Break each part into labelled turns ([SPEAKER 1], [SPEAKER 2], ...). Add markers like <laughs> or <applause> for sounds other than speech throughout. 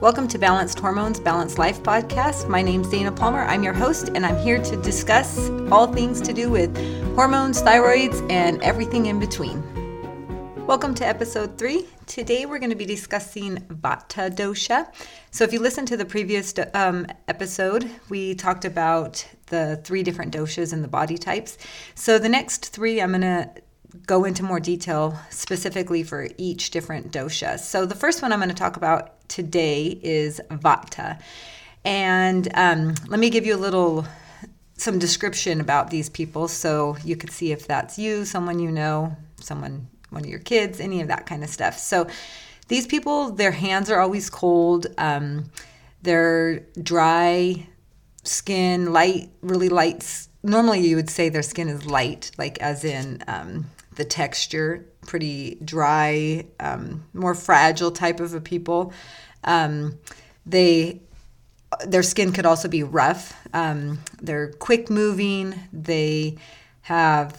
[SPEAKER 1] Welcome to Balanced Hormones, Balanced Life podcast. My name's Dana Palmer. I'm your host, and I'm here to discuss all things to do with hormones, thyroids, and everything in between. Welcome to episode three. Today we're going to be discussing Vata dosha. So, if you listen to the previous um, episode, we talked about the three different doshas and the body types. So, the next three I'm going to go into more detail specifically for each different dosha. So, the first one I'm going to talk about today is Vata. And um, let me give you a little some description about these people so you could see if that's you, someone you know, someone, one of your kids, any of that kind of stuff. So, these people, their hands are always cold. Um, they're dry skin, light, really light. Normally, you would say their skin is light, like as in um, the texture, pretty dry, um, more fragile type of a people. Um, they their skin could also be rough. Um, they're quick moving. They have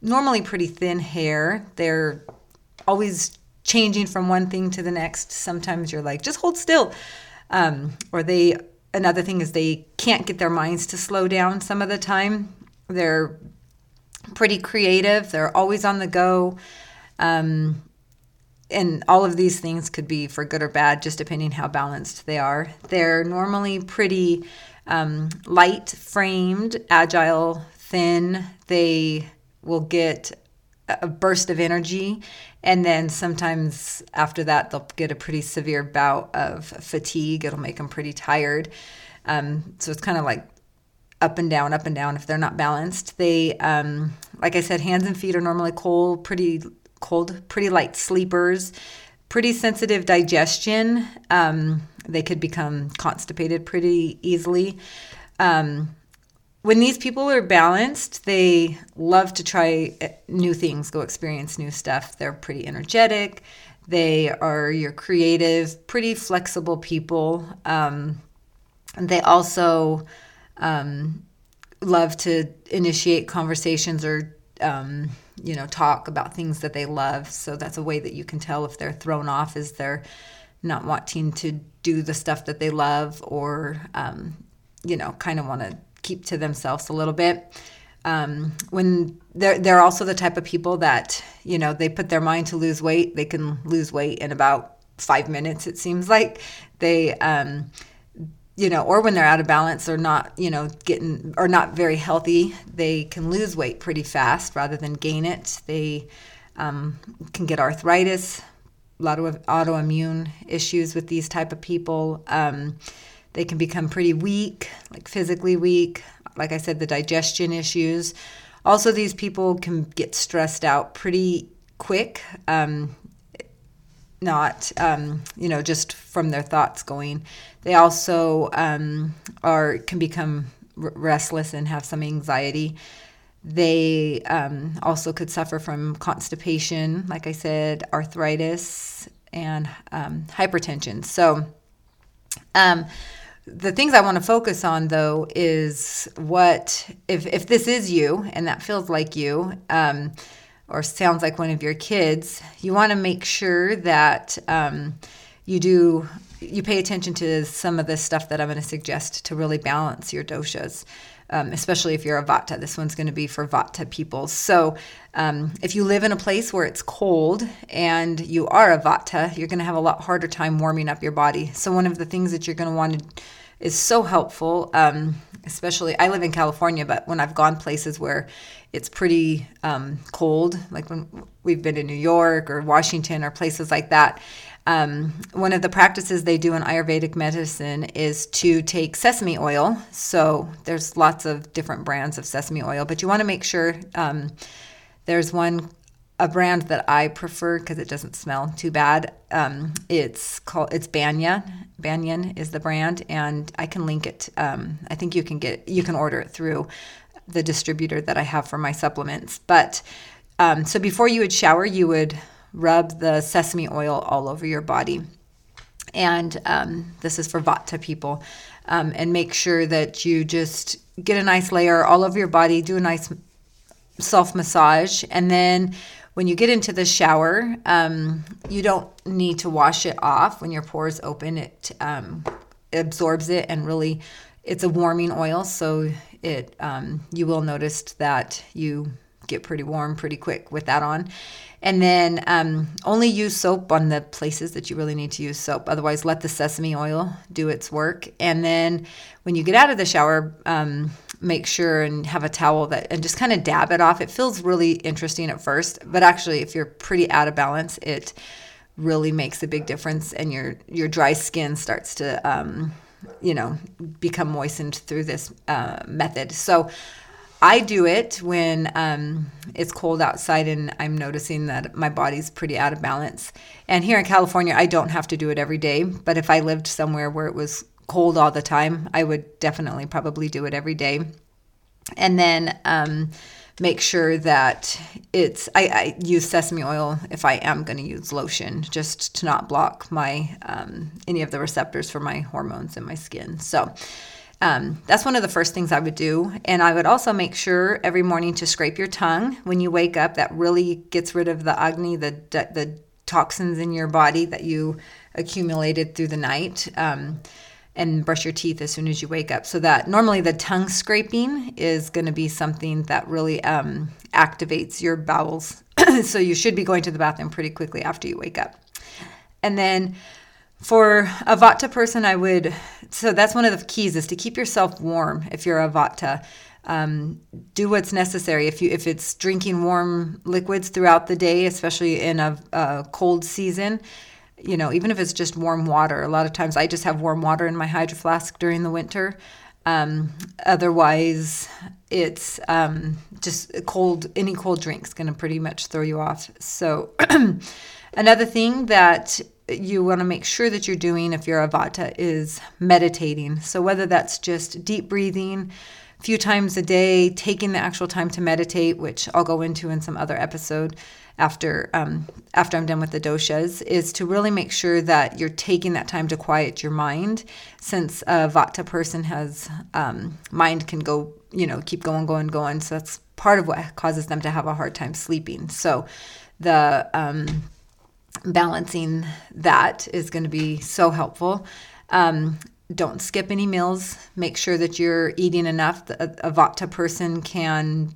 [SPEAKER 1] normally pretty thin hair. They're always changing from one thing to the next. Sometimes you're like, just hold still. Um, or they, another thing is they can't get their minds to slow down some of the time. They're pretty creative. They're always on the go. Um, and all of these things could be for good or bad, just depending how balanced they are. They're normally pretty um, light framed, agile, thin. They will get a burst of energy, and then sometimes after that, they'll get a pretty severe bout of fatigue. It'll make them pretty tired. Um, so it's kind of like up and down, up and down if they're not balanced. They, um, like I said, hands and feet are normally cold, pretty cold, pretty light sleepers, pretty sensitive digestion. Um, they could become constipated pretty easily. Um, when these people are balanced, they love to try uh, new things, go experience new stuff. They're pretty energetic. They are your creative, pretty flexible people. Um, they also um, love to initiate conversations or um, you know talk about things that they love. So that's a way that you can tell if they're thrown off is they're not wanting to do the stuff that they love or um, you know kind of want to keep to themselves a little bit. Um, when they're they're also the type of people that you know they put their mind to lose weight. They can lose weight in about five minutes it seems like. They um, you know, or when they're out of balance or not, you know, getting or not very healthy, they can lose weight pretty fast rather than gain it. They um, can get arthritis, a lot of autoimmune issues with these type of people. Um, they can become pretty weak, like physically weak. Like I said, the digestion issues. Also, these people can get stressed out pretty quick. Um, not, um, you know, just from their thoughts going. They also um, are can become r- restless and have some anxiety. They um, also could suffer from constipation, like I said, arthritis, and um, hypertension. So, um, the things I want to focus on though is what if if this is you and that feels like you um, or sounds like one of your kids, you want to make sure that um, you do you pay attention to some of the stuff that I'm going to suggest to really balance your doshas. Um, especially if you're a vata. This one's going to be for vata people. So, um, if you live in a place where it's cold and you are a vata, you're going to have a lot harder time warming up your body. So, one of the things that you're going to want to is so helpful. Um, especially, I live in California, but when I've gone places where it's pretty um, cold, like when we've been in New York or Washington or places like that. Um, one of the practices they do in Ayurvedic medicine is to take sesame oil. So there's lots of different brands of sesame oil, but you want to make sure um, there's one a brand that I prefer because it doesn't smell too bad. Um, it's called it's Banyan. Banyan is the brand, and I can link it. Um, I think you can get you can order it through the distributor that I have for my supplements. But um, so before you would shower, you would rub the sesame oil all over your body. And um, this is for Vata people. Um, and make sure that you just get a nice layer all over your body, do a nice self massage. And then when you get into the shower, um, you don't need to wash it off. When your pores open, it um, absorbs it and really, it's a warming oil, so it um, you will notice that you get pretty warm pretty quick with that on. And then um, only use soap on the places that you really need to use soap. Otherwise, let the sesame oil do its work. And then when you get out of the shower, um, make sure and have a towel that and just kind of dab it off. It feels really interesting at first, but actually, if you're pretty out of balance, it really makes a big difference, and your your dry skin starts to um, you know become moistened through this uh, method. So I do it when um, it's cold outside and I'm noticing that my body's pretty out of balance. And here in California, I don't have to do it every day. But if I lived somewhere where it was cold all the time, I would definitely probably do it every day. And then um, make sure that it's, I, I, use sesame oil if I am going to use lotion, just to not block my, um, any of the receptors for my hormones in my skin. So, um, that's one of the first things I would do. And I would also make sure every morning to scrape your tongue when you wake up. That really gets rid of the agni, the, the toxins in your body that you accumulated through the night. Um, and brush your teeth as soon as you wake up. So that normally the tongue scraping is going to be something that really um, activates your bowels. <clears throat> so you should be going to the bathroom pretty quickly after you wake up. And then for a Vata person, I would, so that's one of the keys is to keep yourself warm if you're a Vata. Um, do what's necessary. If you if it's drinking warm liquids throughout the day, especially in a, a cold season, you know, even if it's just warm water. A lot of times I just have warm water in my hydro flask during the winter. Um, otherwise, it's um, just cold. Any cold drink's going to pretty much throw you off. So, <clears throat> another thing that you want to make sure that you're doing if you're a vata is meditating. So whether that's just deep breathing few times a day, taking the actual time to meditate, which I'll go into in some other episode after um, after I'm done with the doshas, is to really make sure that you're taking that time to quiet your mind. Since a vata person has um, mind can go, you know, keep going, going, going. So that's part of what causes them to have a hard time sleeping. So the um, balancing that is going to be so helpful. Um, don't skip any meals. Make sure that you're eating enough. A, a Vata person can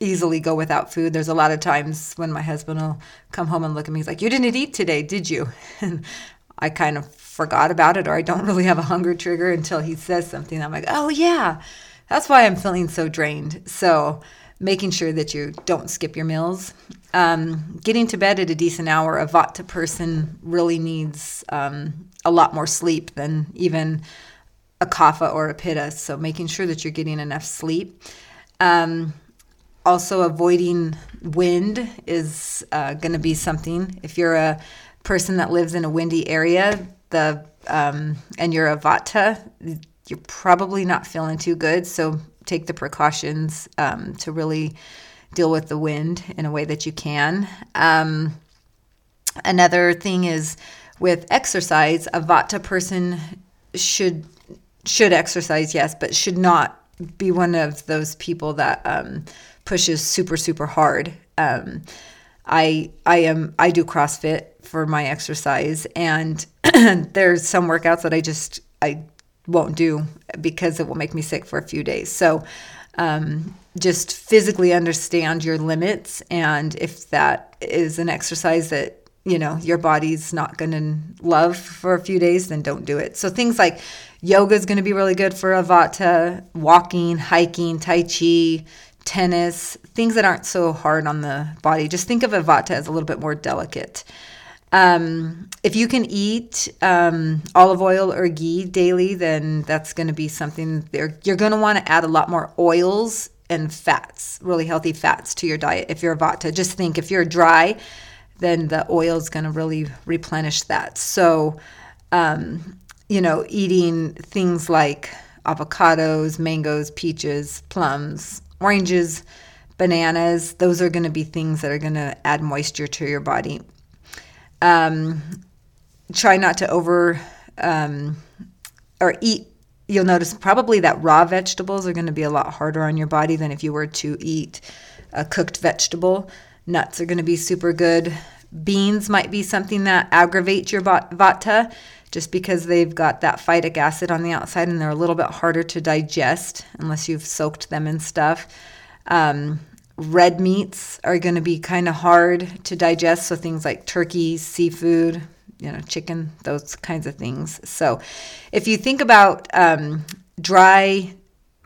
[SPEAKER 1] easily go without food. There's a lot of times when my husband will come home and look at me. He's like, "You didn't eat today, did you?" <laughs> And I kind of forgot about it, or I don't <laughs> really have a hunger trigger until he says something. I'm like, "Oh yeah, that's why I'm feeling so drained." So making sure that you don't skip your meals. Um, getting to bed at a decent hour, a Vata person really needs um, a lot more sleep than even a Kapha or a Pitta. So making sure that you're getting enough sleep. Um, also, avoiding wind is uh, going to be something. If you're a person that lives in a windy area, the um, and you're a Vata, you're probably not feeling too good. So take the precautions um, to really deal with the wind in a way that you can. Um, another thing is with exercise, a Vata person should should exercise, yes, but should not be one of those people that um, pushes super super hard. Um, I I am I do CrossFit for my exercise, and <clears throat> there's some workouts that I just I won't do because it will make me sick for a few days. So um, just physically understand your limits. And if that is an exercise that you know your body's not going to love for a few days then don't do it so things like yoga is going to be really good for a vata walking hiking tai chi tennis things that aren't so hard on the body just think of a vata as a little bit more delicate um, if you can eat um, olive oil or ghee daily, then that's going to be something. You're going to want to add a lot more oils and fats, really healthy fats to your diet. If you're a vata, just think if you're dry, then the oil is going to really replenish that. So, um, you know, eating things like avocados, mangoes, peaches, plums, oranges, bananas, those are going to be things that are going to add moisture to your body. Um, try not to over um, or eat. You'll notice probably that raw vegetables are going to be a lot harder on your body than if you were to eat a cooked vegetable. Nuts are going to be super good. Beans might be something that aggravates your vata just because they've got that phytic acid on the outside and they're a little bit harder to digest unless you've soaked them in stuff. Um, red meats are going to be kind of hard to digest, so things like turkey, seafood, you know, chicken, those kinds of things. So if you think about um, dry,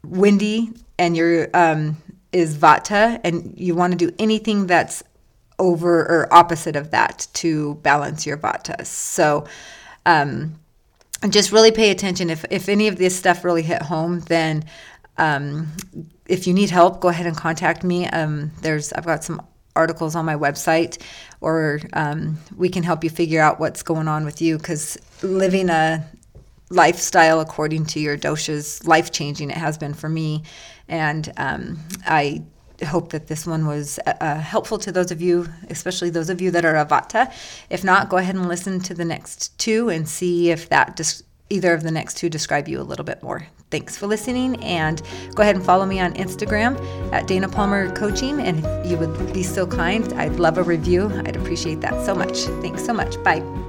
[SPEAKER 1] windy, and your um, is vata, and you want to do anything that's over or opposite of that to balance your vata. So um, just really pay attention. If, if any of this stuff really hit home, then um, if you need help, go ahead and contact me. Um, there's I've got some articles on my website, or um, we can help you figure out what's going on with you because living a lifestyle according to your doshas life changing. It has been for me, and um, I hope that this one was uh, uh, helpful to those of you, especially those of you that are a Vata. If not, go ahead and listen to the next two and see if that dis- either of the next two describe you a little bit more. Thanks for listening, and go ahead and follow me on Instagram at Dana Palmer Coaching. And if you would be so kind, I'd love a review. I'd appreciate that so much. Thanks so much. Bye.